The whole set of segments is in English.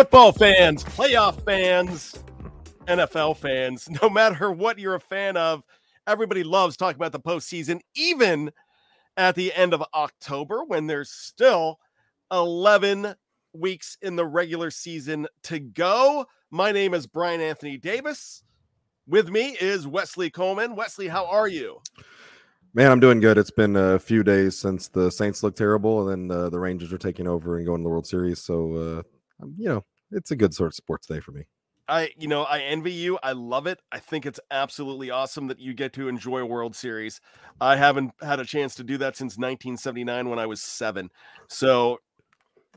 Football fans, playoff fans, NFL fans, no matter what you're a fan of, everybody loves talking about the postseason, even at the end of October when there's still 11 weeks in the regular season to go. My name is Bryan Anthony Davis. With me is Wesley Coleman. Wesley, how are you? Man, I'm doing good. It's been a few days since the Saints looked terrible, and then uh, the Rangers are taking over and going to the World Series. So, uh, you know, it's a good sort of sports day for me. I, you know, I envy you. I love it. I think it's absolutely awesome that you get to enjoy a World Series. I haven't had a chance to do that since 1979 when I was seven. So,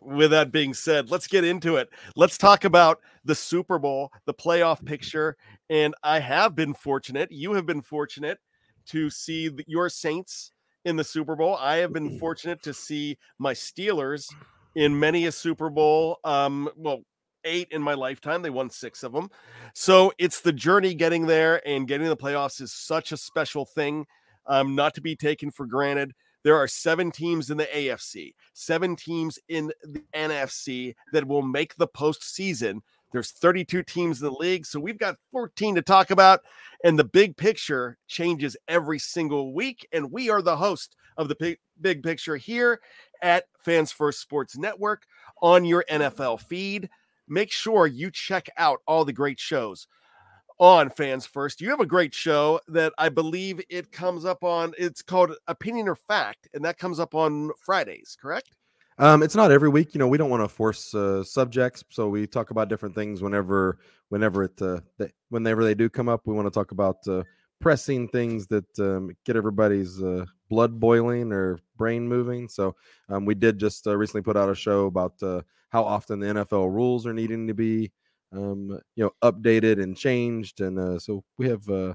with that being said, let's get into it. Let's talk about the Super Bowl, the playoff picture. And I have been fortunate. You have been fortunate to see your Saints in the Super Bowl. I have been fortunate to see my Steelers in many a Super Bowl. Um, well, eight in my lifetime. They won six of them. So it's the journey getting there and getting the playoffs is such a special thing, um, not to be taken for granted. There are seven teams in the AFC, seven teams in the NFC that will make the postseason. There's 32 teams in the league, so we've got 14 to talk about, and the big picture changes every single week. And we are the host of the big, big picture here at Fans First Sports Network on your NFL feed make sure you check out all the great shows on Fans First. You have a great show that I believe it comes up on. It's called Opinion or Fact, and that comes up on Fridays, correct? Um, it's not every week. You know, we don't want to force uh, subjects, so we talk about different things whenever, whenever it, uh, they, whenever they do come up. We want to talk about uh, pressing things that um, get everybody's uh, blood boiling or brain moving. So um, we did just uh, recently put out a show about uh, how often the NFL rules are needing to be, um, you know, updated and changed. And uh, so we have. Uh,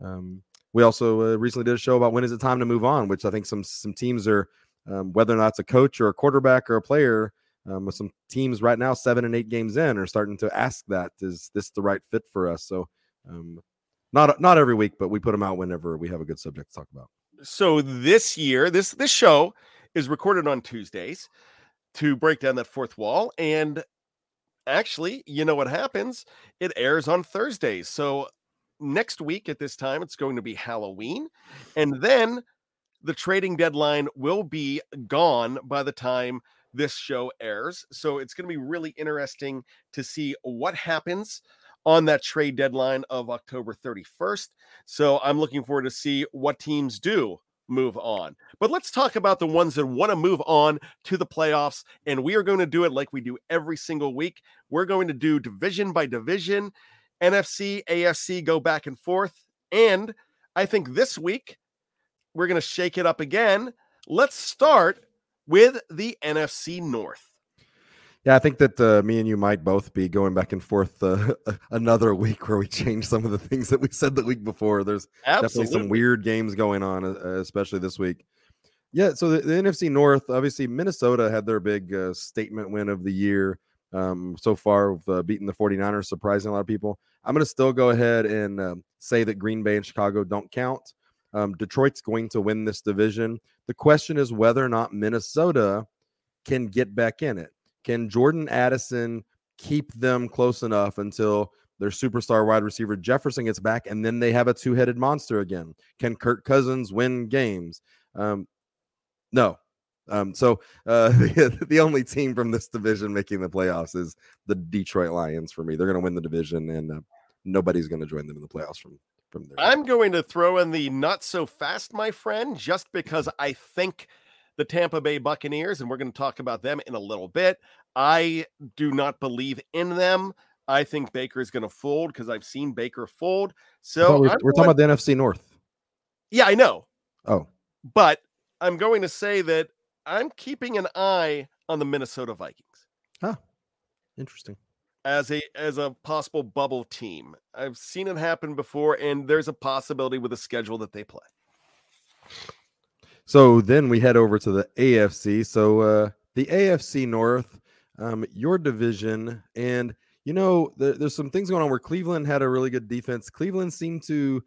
um, we also uh, recently did a show about when is it time to move on, which I think some some teams are, um, whether or not it's a coach or a quarterback or a player. Um, with some teams right now, seven and eight games in, are starting to ask that is this the right fit for us? So, um, not not every week, but we put them out whenever we have a good subject to talk about. So this year, this this show is recorded on Tuesdays to break down that fourth wall. And actually, you know what happens? It airs on Thursdays. So next week at this time, it's going to be Halloween. And then the trading deadline will be gone by the time this show airs. So it's going to be really interesting to see what happens on that trade deadline of October 31st. So I'm looking forward to see what teams do move on. But let's talk about the ones that want to move on to the playoffs. And we are going to do it like we do every single week. We're going to do division by division, NFC, AFC go back and forth. And I think this week we're going to shake it up again. Let's start with the NFC North. Yeah, I think that uh, me and you might both be going back and forth uh, another week where we change some of the things that we said the week before. There's Absolutely. definitely some weird games going on, uh, especially this week. Yeah, so the, the, NFC North, obviously, Minnesota had their big uh, statement win of the year um, so far, with, uh, beating the 49ers, surprising a lot of people. I'm going to still go ahead and um, say that Green Bay and Chicago don't count. Um, Detroit's going to win this division. The question is whether or not Minnesota can get back in it. Can Jordan Addison keep them close enough until their superstar wide receiver Jefferson gets back, and then they have a two headed monster again. Can Kirk Cousins win games? Um, no. Um, so uh, the, the only team from this division making the playoffs is the Detroit Lions for me. They're going to win the division, and uh, nobody's going to join them in the playoffs from from there. I'm going to throw in the not so fast, my friend, just because I think the Tampa Bay Buccaneers, and we're going to talk about them in a little bit. I do not believe in them. I think Baker is going to fold because I've seen Baker fold. So we're, we're talking about the NFC North. Yeah, I know. Oh, but I'm going to say that I'm keeping an eye on the Minnesota Vikings. Huh. Interesting. As a as a possible bubble team. I've seen it happen before, and there's a possibility with the schedule that they play. So then we head over to the AFC. So uh the AFC North, um, your division, and you know, there, there's some things going on where Cleveland had a really good defense. Cleveland seemed to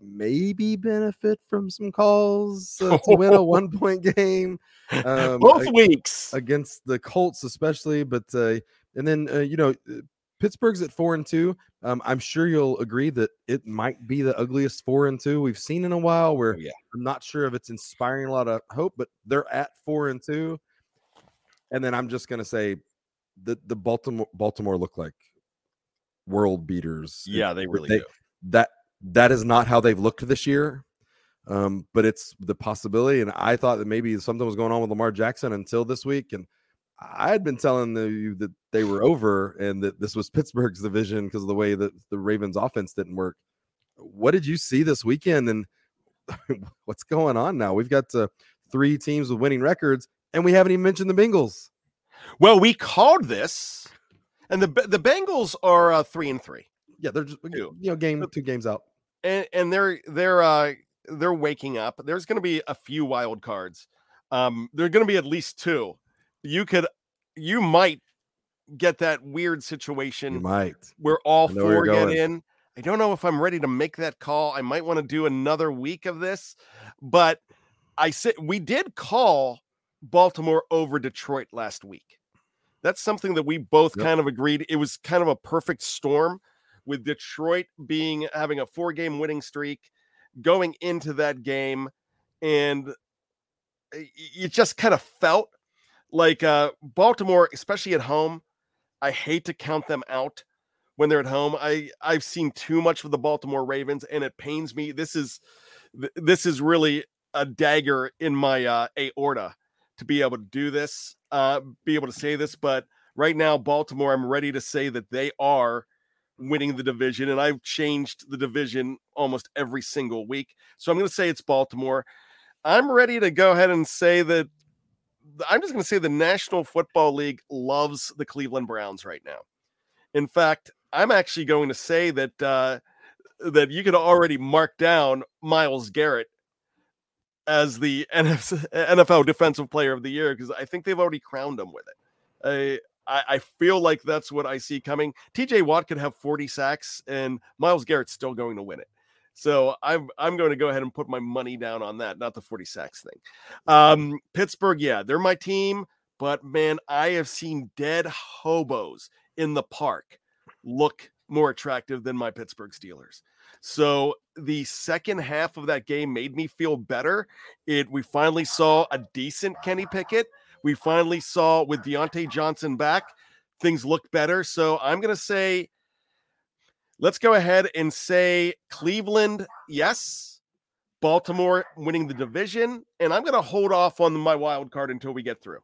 maybe benefit from some calls uh, to win a one point game. Um, Both ag- weeks against the Colts, especially. But, uh, and then, uh, you know, uh, Pittsburgh's at four and two. Um, I'm sure you'll agree that it might be the ugliest four and two we've seen in a while. Where oh, yeah. I'm not sure if it's inspiring a lot of hope, but they're at four and two. And then I'm just gonna say the the Baltimore Baltimore look like world beaters. Yeah, they really they, do. That that is not how they've looked this year. Um, but it's the possibility, and I thought that maybe something was going on with Lamar Jackson until this week, and I had been telling you that they were over and that this was Pittsburgh's division because of the way that the Ravens' offense didn't work. What did you see this weekend, and what's going on now? We've got uh, three teams with winning records, and we haven't even mentioned the Bengals. Well, we called this, and the the Bengals are uh, three and three. Yeah, they're just you know game two games out, and and they're they're uh they're waking up. There's going to be a few wild cards. Um, there're going to be at least two. You could, you might get that weird situation. You might where all four get in. I don't know if I'm ready to make that call. I might want to do another week of this, but I said we did call Baltimore over Detroit last week. That's something that we both yep. kind of agreed. It was kind of a perfect storm with Detroit being having a four game winning streak going into that game. And eh, it just kind of felt like uh, Baltimore, especially at home. I hate to count them out when they're at home. I I've seen too much of the Baltimore Ravens, and it pains me. This is this is really a dagger in my uh, aorta to be able to do this, uh, be able to say this. But right now, Baltimore, I'm ready to say that they are winning the division, and I've changed the division almost every single week. So I'm going to say it's Baltimore. I'm ready to go ahead and say that I'm just going to say the National Football League loves the Cleveland Browns right now. In fact, I'm actually going to say that uh, that you could already mark down Myles Garrett as the NFL Defensive Player of the Year because I think they've already crowned him with it. I, I feel like that's what I see coming. TJ Watt could have 40 sacks, and Myles Garrett's still going to win it. So I'm I'm going to go ahead and put my money down on that, not the 40 sacks thing. Um, Pittsburgh, yeah, they're my team, but man, I have seen dead hobos in the park look more attractive than my Pittsburgh Steelers. So the second half of that game made me feel better. It we finally saw a decent Kenny Pickett. We finally saw with Diontae Johnson back, things look better. So I'm gonna say, let's go ahead and say Cleveland, yes. Baltimore winning the division, and I'm gonna hold off on my wild card until we get through.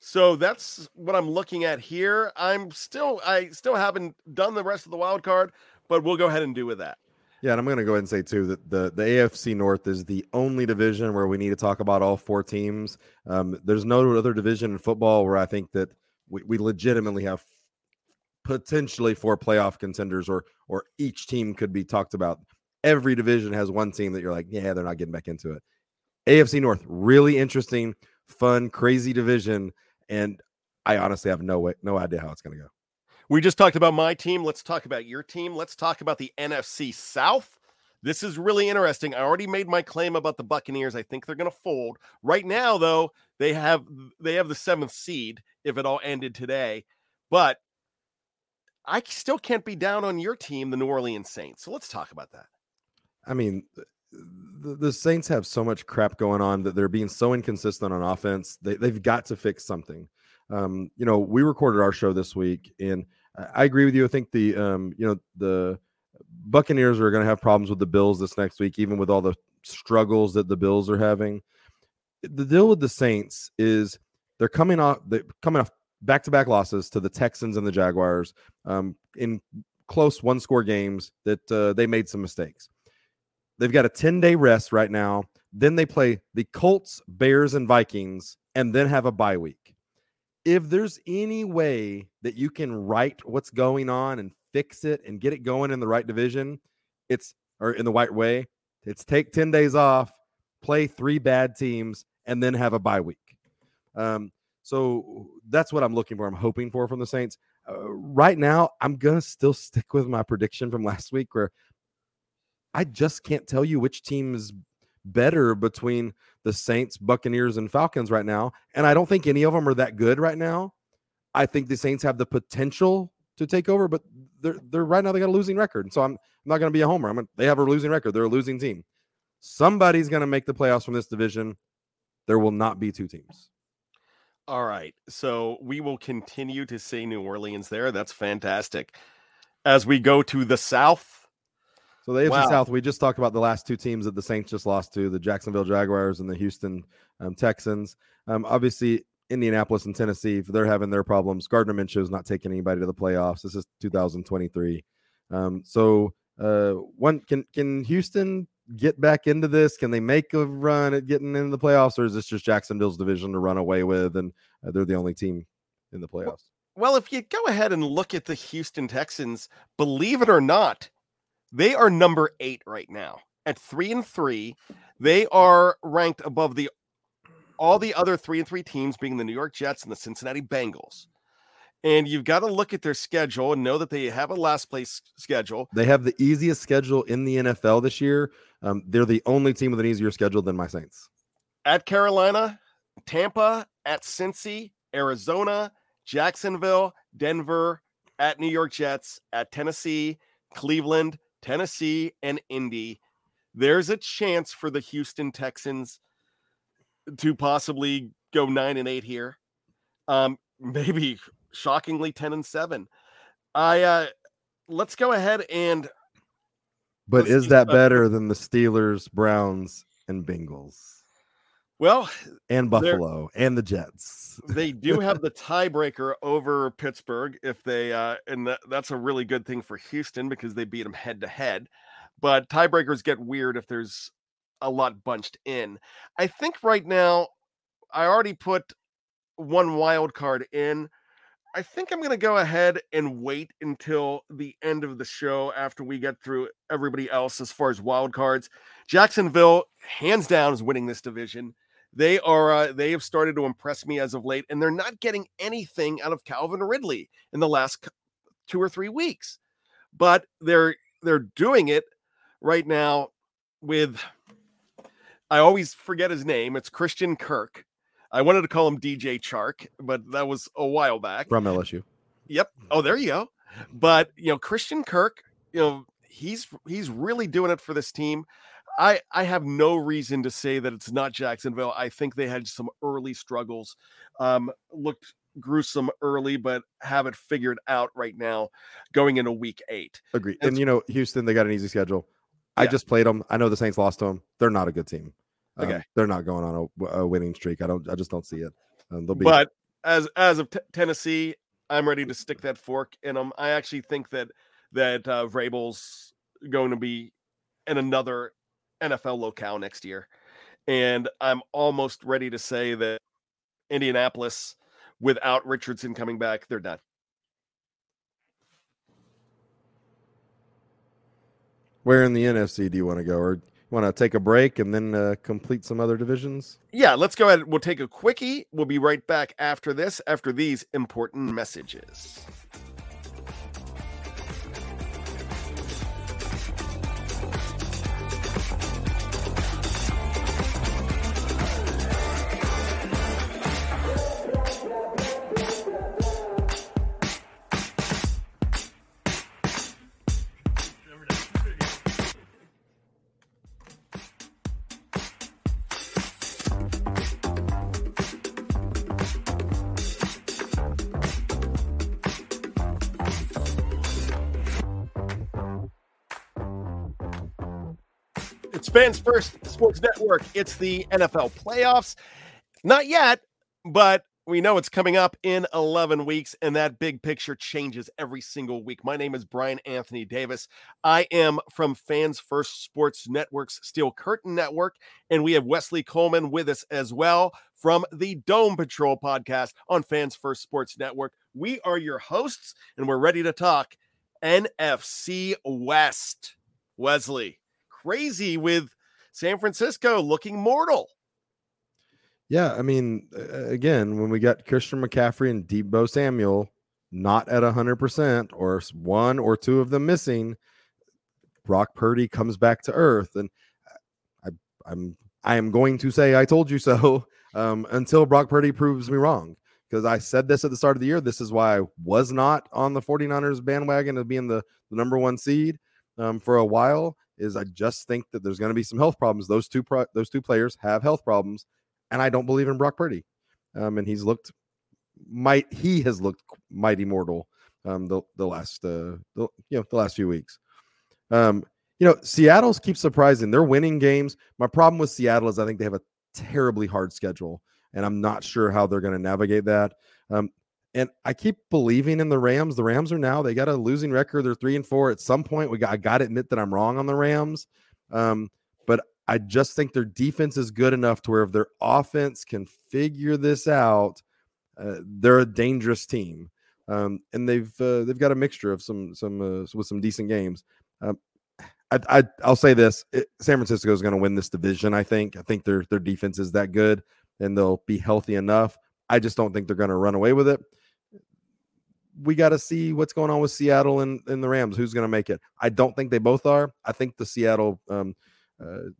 So that's what I'm looking at here. I'm still I still haven't done the rest of the wild card, but we'll go ahead and do with that. Yeah, and I'm going to go ahead and say too that the the AFC North is the only division where we need to talk about all four teams. Um, there's no other division in football where I think that we, we legitimately have potentially four playoff contenders, or or each team could be talked about. Every division has one team that you're like, yeah, they're not getting back into it. AFC North, really interesting, fun, crazy division and I honestly have no way, no idea how it's going to go. We just talked about my team. Let's talk about your team. Let's talk about the NFC South. This is really interesting. I already made my claim about the Buccaneers. I think they're going to fold. Right now, though, they have they have the seventh seed if it all ended today. But I still can't be down on your team, the New Orleans Saints. So let's talk about that. I mean, the, the Saints have so much crap going on that they're being so inconsistent on offense. They, they've got to fix something. Um, you know, we recorded our show this week, and I, I agree with you. I think the um, you know the Buccaneers are going to have problems with the Bills this next week, even with all the struggles that the Bills are having. The deal with the Saints is they're coming off they're coming off back to back losses to the Texans and the Jaguars um, in close one score games that uh, they made some mistakes. They've got a 10 day rest right now. Then they play the Colts, Bears, and Vikings, and then have a bye week. If there's any way that you can right what's going on and fix it and get it going in the right division, it's or in the right way. It's take 10 days off, play three bad teams, and then have a bye week. Um, so that's what I'm looking for. I'm hoping for from the Saints. Uh, right now, I'm going to still stick with my prediction from last week where I just can't tell you which team is better between the Saints, Buccaneers, and Falcons right now. And I don't think any of them are that good right now. I think the Saints have the potential to take over, but they're they're right now they got a losing record. So I'm, I'm not going to be a homer. I'm gonna, they have a losing record. They're a losing team. Somebody's going to make the playoffs from this division. There will not be two teams. All right. So we will continue to see New Orleans there. That's fantastic. As we go to the South. So the AFC wow. South, we just talked about the last two teams that the Saints just lost to, the Jacksonville Jaguars and the Houston um, Texans. Um, obviously, Indianapolis and Tennessee, if they're having their problems, Gardner Minshew is not taking anybody to the playoffs. This is 2023. Um, so, uh, one can can Houston get back into this? Can they make a run at getting into the playoffs, or is this just Jacksonville's division to run away with, and uh, they're the only team in the playoffs? Well, if you go ahead and look at the Houston Texans, believe it or not, they are number eight right now at three and three. They are ranked above the all the other three and three teams being the New York Jets and the Cincinnati Bengals. And you've got to look at their schedule and know that they have a last place schedule. They have the easiest schedule in the NFL this year. Um, they're the only team with an easier schedule than my Saints. At Carolina, Tampa, at Cincy, Arizona, Jacksonville, Denver, at New York Jets, at Tennessee, Cleveland, Tennessee, and Indy. There's a chance for the Houston Texans to possibly go nine and eight here. Um, maybe shockingly 10 and 7. I uh let's go ahead and but is that better than the Steelers, Browns, and Bengals? Well, and Buffalo and the Jets. they do have the tiebreaker over Pittsburgh if they uh and that, that's a really good thing for Houston because they beat them head to head. But tiebreakers get weird if there's a lot bunched in. I think right now, I already put one wild card in. I think I'm going to go ahead and wait until the end of the show after we get through everybody else as far as wild cards. Jacksonville, hands down, is winning this division. They are uh, they have started to impress me as of late, and they're not getting anything out of Calvin Ridley in the last two or three weeks, but they're they're doing it right now with I always forget his name. It's Christian Kirk. I wanted to call him DJ Chark, but that was a while back. From LSU. Yep. Oh, there you go. But you know, Christian Kirk, you know, he's he's really doing it for this team. I I have no reason to say that it's not Jacksonville. I think they had some early struggles. Um, looked gruesome early, but have it figured out right now going into week eight. Agree. And, and you know, Houston, they got an easy schedule. I just played them. I know the Saints lost to them. They're not a good team. Okay, um, they're not going on a, a, winning streak. I don't. I just don't see it. Um, they'll be. But as as of t- Tennessee, I'm ready to stick that fork in them. I actually think that that uh, Vrabel's going to be in another NFL locale next year, and I'm almost ready to say that Indianapolis, without Richardson coming back, they're done. Where in the NFC do you want to go, or want to take a break and then uh, complete some other divisions? Yeah, let's go ahead. We'll take a quickie. We'll be right back after this, after these important messages. Fans First Sports Network. It's the NFL playoffs. Not yet, but we know it's coming up in 11 weeks, and that big picture changes every single week. My name is Bryan Anthony Davis. I am from Fans First Sports Network's Steel Curtain Network, and we have Wesley Coleman with us as well from the Dome Patrol podcast on Fans First Sports Network. We are your hosts, and we're ready to talk NFC West. Wesley, crazy with San Francisco looking mortal. Yeah, I mean, again, when we got Christian McCaffrey and Deebo Samuel not at 100% or one or two of them missing, Brock Purdy comes back to earth. And I, I'm I am going to say I told you so um, until Brock Purdy proves me wrong. Because I said this at the start of the year. This is why I was not on the 49ers bandwagon of being the, the number one seed um, for a while. Is I just think that there's going to be some health problems. Those two pro- those two players have health problems and I don't believe in Brock Purdy. Um, and he's looked might he has looked mighty mortal um, the the last uh, the, you know the last few weeks. Um, you know, Seattle's keep surprising. They're winning games. My problem with Seattle is I think they have a terribly hard schedule, and I'm not sure how they're going to navigate that. Um, and I keep believing in the Rams. The Rams are now they got a losing record. They're three and four. At some point, we got I got to admit that I'm wrong on the Rams. Um, but I just think their defense is good enough to where if their offense can figure this out, uh, they're a dangerous team. Um, and they've uh, they've got a mixture of some some uh, with some decent games. Um, I, I will say this: it, San Francisco is going to win this division. I think. I think their their defense is that good, and they'll be healthy enough. I just don't think they're going to run away with it. We got to see what's going on with Seattle and, and the Rams. Who's going to make it? I don't think they both are. I think the Seattle um, uh,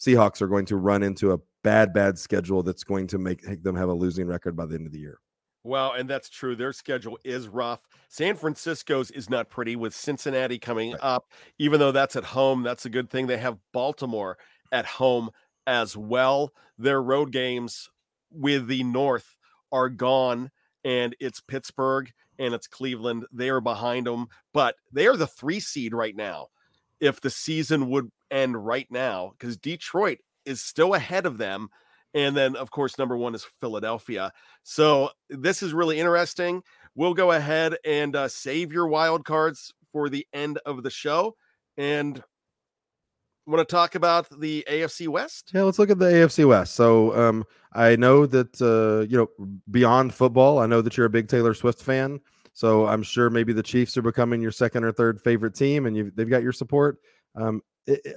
Seahawks are going to run into a bad, bad schedule that's going to make them have a losing record by the end of the year. Well, and that's true. Their schedule is rough. San Francisco's is not pretty with Cincinnati coming right. up. Even though that's at home, that's a good thing. They have Baltimore at home as well. Their road games with the North are gone, and it's Pittsburgh and it's Cleveland. They are behind them, but they are the three seed right now. If the season would end right now because Detroit is still ahead of them. And then, of course, number one is Philadelphia. So this is really interesting. We'll go ahead and uh, save your wild cards for the end of the show. And want to talk about the AFC West? Yeah, let's look at the AFC West. So um, I know that uh, you know beyond football, I know that you're a big Taylor Swift fan. So I'm sure maybe the Chiefs are becoming your second or third favorite team, and they've got your support. Um,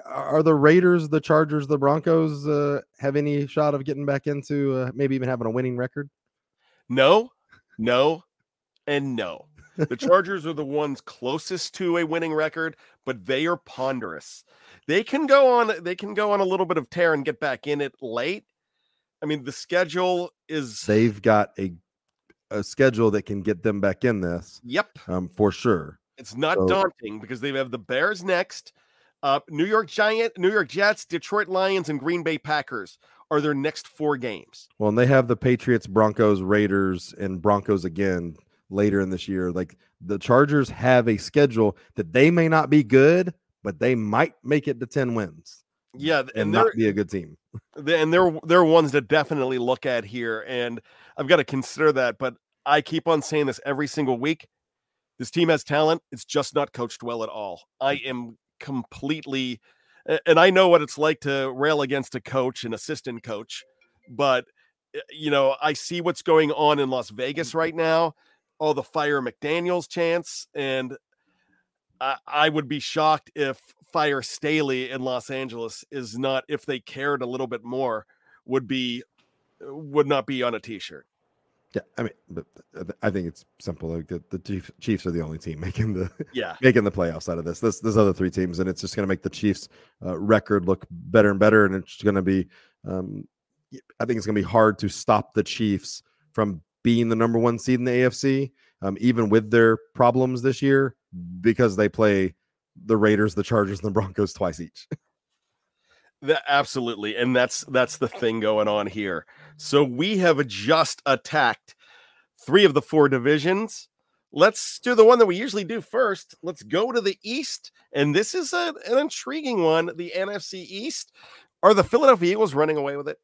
are the Raiders, the Chargers, the Broncos uh, have any shot of getting back into uh, maybe even having a winning record? No, no, and no. The Chargers are the ones closest to a winning record, but they are ponderous. They can go on. They can go on a little bit of tear and get back in it late. I mean, the schedule is. They've got a a schedule that can get them back in this. Yep, um, for sure. It's not so, daunting because they have the Bears next uh, New York Giant, New York Jets, Detroit Lions, and Green Bay Packers are their next four games. Well, and they have the Patriots, Broncos, Raiders, and Broncos again later in this year. Like the Chargers have a schedule that they may not be good, but they might make it to 10 wins. Yeah, and, and not be a good team. And they're they're ones to definitely look at here. And I've got to consider that. But I keep on saying this every single week. This team has talent. It's just not coached well at all. I am completely and I know what it's like to rail against a coach, an assistant coach, but eh, you know, I see what's going on in Las Vegas right now. Oh, the fire McDaniels chance, and I, I would be shocked if fire Staley in Los Angeles is not, if they cared a little bit more, would be would not be on a t-shirt. Yeah, I mean, but I think it's simple. Like the, the Chiefs are the only team making the yeah making the playoffs out of this. This there's other three teams, and it's just going to make the Chiefs' uh, record look better and better. And it's going to be, um, I think it's going to be hard to stop the Chiefs from being the number one seed in the AFC, um, even with their problems this year, because they play the Raiders, the Chargers, and the Broncos twice each. That, absolutely, and that's that's the thing going on here. So we have just attacked three of the four divisions. let's do the one that we usually do first. Let's go to the East. And this is a, an intriguing one the NFC East. Are the Philadelphia Eagles running away with it?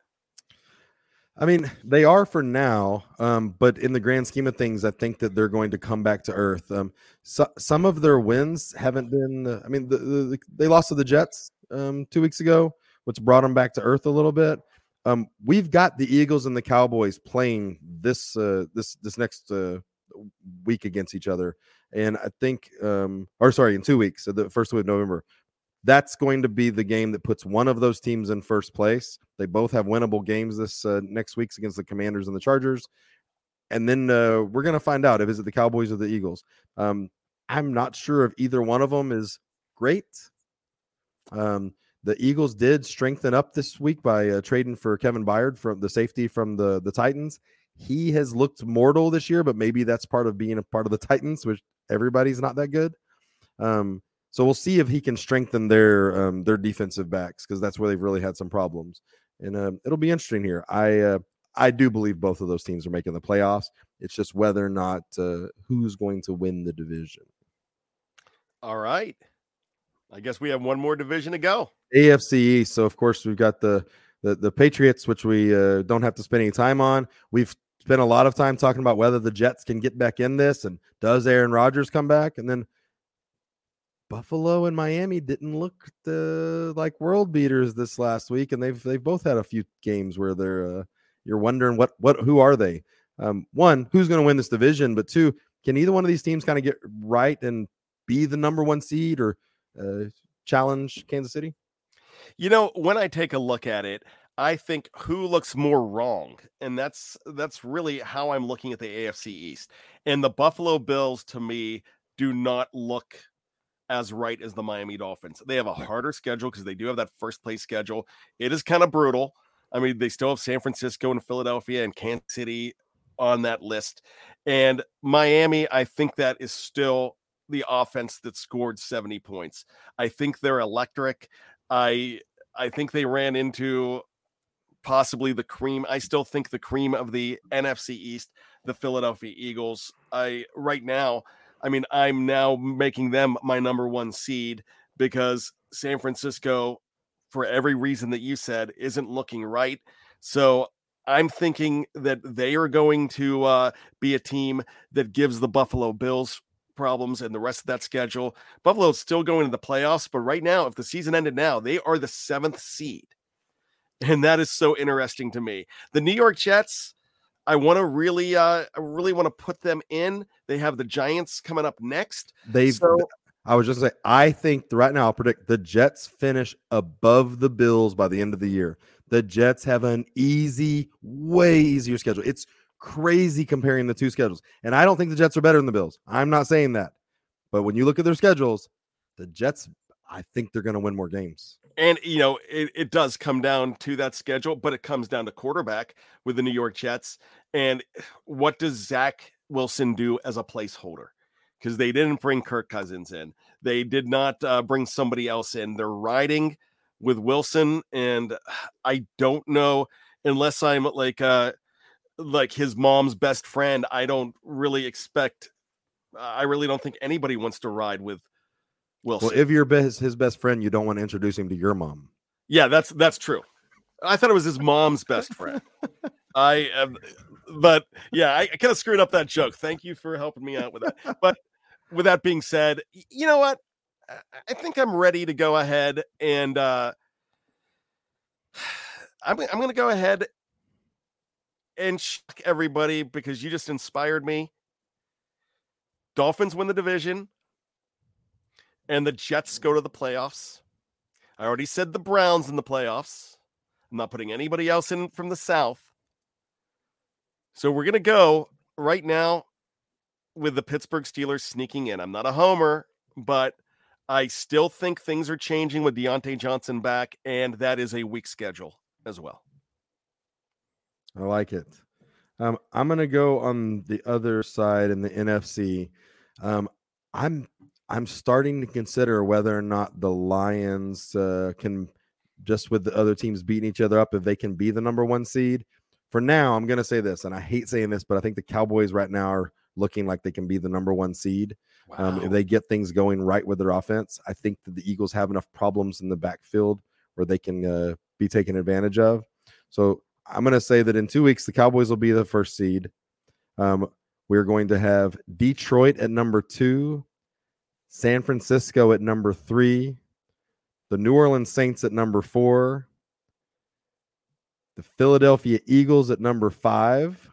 I mean, they are for now, um, but in the grand scheme of things, I think that they're going to come back to earth. Um, so, some of their wins haven't been. Uh, I mean, the, the, they lost to the Jets um, two weeks ago, which brought them back to earth a little bit. Um, we've got the Eagles and the Cowboys playing this uh, this this next uh, week against each other, and I think, um, or sorry, in two weeks, so the first week of November. That's going to be the game that puts one of those teams in first place. They both have winnable games this uh, next week's against the Commanders and the Chargers, and then uh, we're going to find out if it's the Cowboys or the Eagles. Um, I'm not sure if either one of them is great. Um, the Eagles did strengthen up this week by uh, trading for Kevin Byard from the safety from the the Titans. He has looked mortal this year, but maybe that's part of being a part of the Titans, which everybody's not that good. Um, so we'll see if he can strengthen their um, their defensive backs because that's where they've really had some problems. And uh, it'll be interesting here. I uh, I do believe both of those teams are making the playoffs. It's just whether or not uh, who's going to win the division. All right. I guess we have one more division to go. AFC East. So of course we've got the the, the Patriots, which we uh, don't have to spend any time on. We've spent a lot of time talking about whether the Jets can get back in this and does Aaron Rodgers come back, and then Buffalo and Miami didn't look the, like world beaters this last week, and they've they've both had a few games where they're uh, you're wondering what what who are they? Um, one, who's going to win this division? But two, can either one of these teams kind of get right and be the number one seed or uh, challenge Kansas City? You know, when I take a look at it, I think who looks more wrong, and that's that's really how I'm looking at the AFC East. And the Buffalo Bills, to me, do not look as right as the Miami Dolphins. They have a harder schedule because they do have that first place schedule. It is kind of brutal. I mean, they still have San Francisco and Philadelphia and Kansas City on that list. And Miami, I think that is still the offense that scored 70 points. I think they're electric. I I think they ran into possibly the cream. I still think the cream of the NFC East, the Philadelphia Eagles. I right now, I mean, I'm now making them my number one seed because San Francisco, for every reason that you said, isn't looking right. So I'm thinking that they are going to uh, be a team that gives the Buffalo Bills problems and the rest of that schedule. Buffalo's still going to the playoffs, but right now, if the season ended now, they are the seventh seed. And that is so interesting to me. The New York Jets, I want to really, uh, I really want to put them in. They have the Giants coming up next. They, so, I was just say, I think right now I'll predict the Jets finish above the Bills by the end of the year. The Jets have an easy, way easier schedule. It's crazy comparing the two schedules. And I don't think the Jets are better than the Bills. I'm not saying that. But when you look at their schedules, the Jets, I think they're going to win more games. And, you know, it, it does come down to that schedule, but it comes down to quarterback with the New York Jets. And what does Zach Wilson do as a placeholder? Because they didn't bring Kirk Cousins in, they did not uh, bring somebody else in. They're riding with Wilson. And I don't know unless I'm like, uh, like his mom's best friend, I don't really expect. I really don't think anybody wants to ride with Wilson. Well, if you're best, his best friend, you don't want to introduce him to your mom. Yeah, that's that's true. I thought it was his mom's best friend. I am, but yeah, I, I kind of screwed up that joke. Thank you for helping me out with that. But with that being said, you know what? I think I'm ready to go ahead and uh I'm I'm going to go ahead and shock everybody because you just inspired me. Dolphins win the division, and the Jets go to the playoffs. I already said the Browns in the playoffs. I'm not putting anybody else in from the South. So we're going to go right now with the Pittsburgh Steelers sneaking in. I'm not a homer, but I still think things are changing with Diontae Johnson back, and that is a weak schedule as well. I like it. Um, I'm gonna go on the other side in the NFC. Um, I'm I'm starting to consider whether or not the Lions uh, can just with the other teams beating each other up if they can be the number one seed. For now, I'm gonna say this, and I hate saying this, but I think the Cowboys right now are looking like they can be the number one seed. Wow. Um, if they get things going right with their offense, I think that the Eagles have enough problems in the backfield where they can uh, be taken advantage of. So I'm going to say that in two weeks, the Cowboys will be the first seed. Um, we're going to have Detroit at number two, San Francisco at number three, the New Orleans Saints at number four, the Philadelphia Eagles at number five,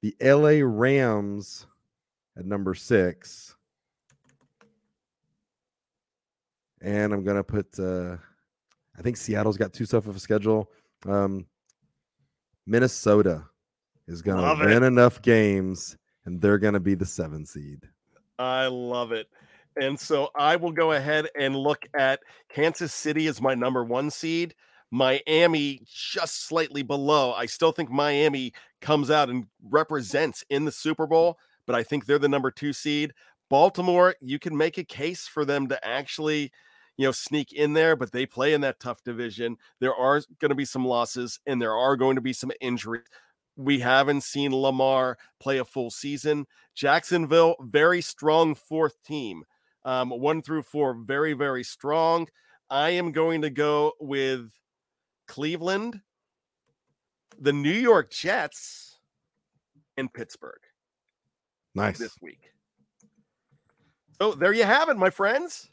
the LA Rams at number six. And I'm gonna put uh I think Seattle's got too tough of a schedule. Um Minnesota is gonna Love it. win enough games and they're gonna be the seven seed. I love it. And so I will go ahead and look at Kansas City as my number one seed. Miami just slightly below. I still think Miami comes out and represents in the Super Bowl, but I think they're the number two seed. Baltimore, you can make a case for them to actually, you know, sneak in there, but they play in that tough division. There are going to be some losses and there are going to be some injuries. We haven't seen Lamar play a full season. Jacksonville, very strong fourth team. Um, one through four, very, very strong. I am going to go with Cleveland, the New York Jets, and Pittsburgh Nice. this week. So there you have it, my friends.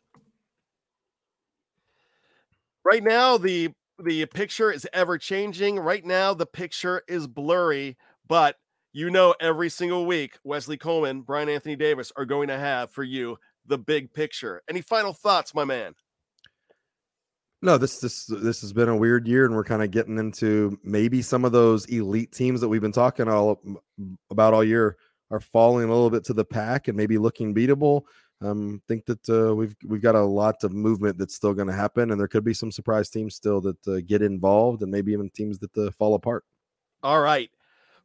Right now, the the picture is ever changing. Right now, the picture is blurry, but you know, every single week, Wesley Coleman, Bryan Anthony Davis are going to have for you the big picture. Any final thoughts, my man? No, this this this has been a weird year, and we're kind of getting into maybe some of those elite teams that we've been talking all about all year are falling a little bit to the pack and maybe looking beatable. Um, think that uh, we've we've got a lot of movement that's still going to happen, and there could be some surprise teams still that uh, get involved, and maybe even teams that uh, fall apart. All right.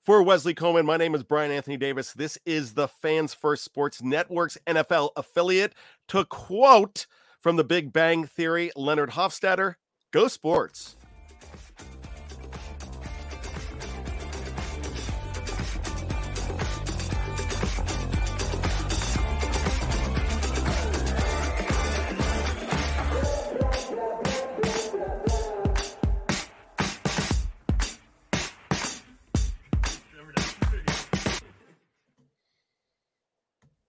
For Wesley Coleman, my name is Bryan Anthony Davis. This is the Fans First Sports Network's NFL affiliate. To quote from the Big Bang Theory, Leonard Hofstadter, go sports.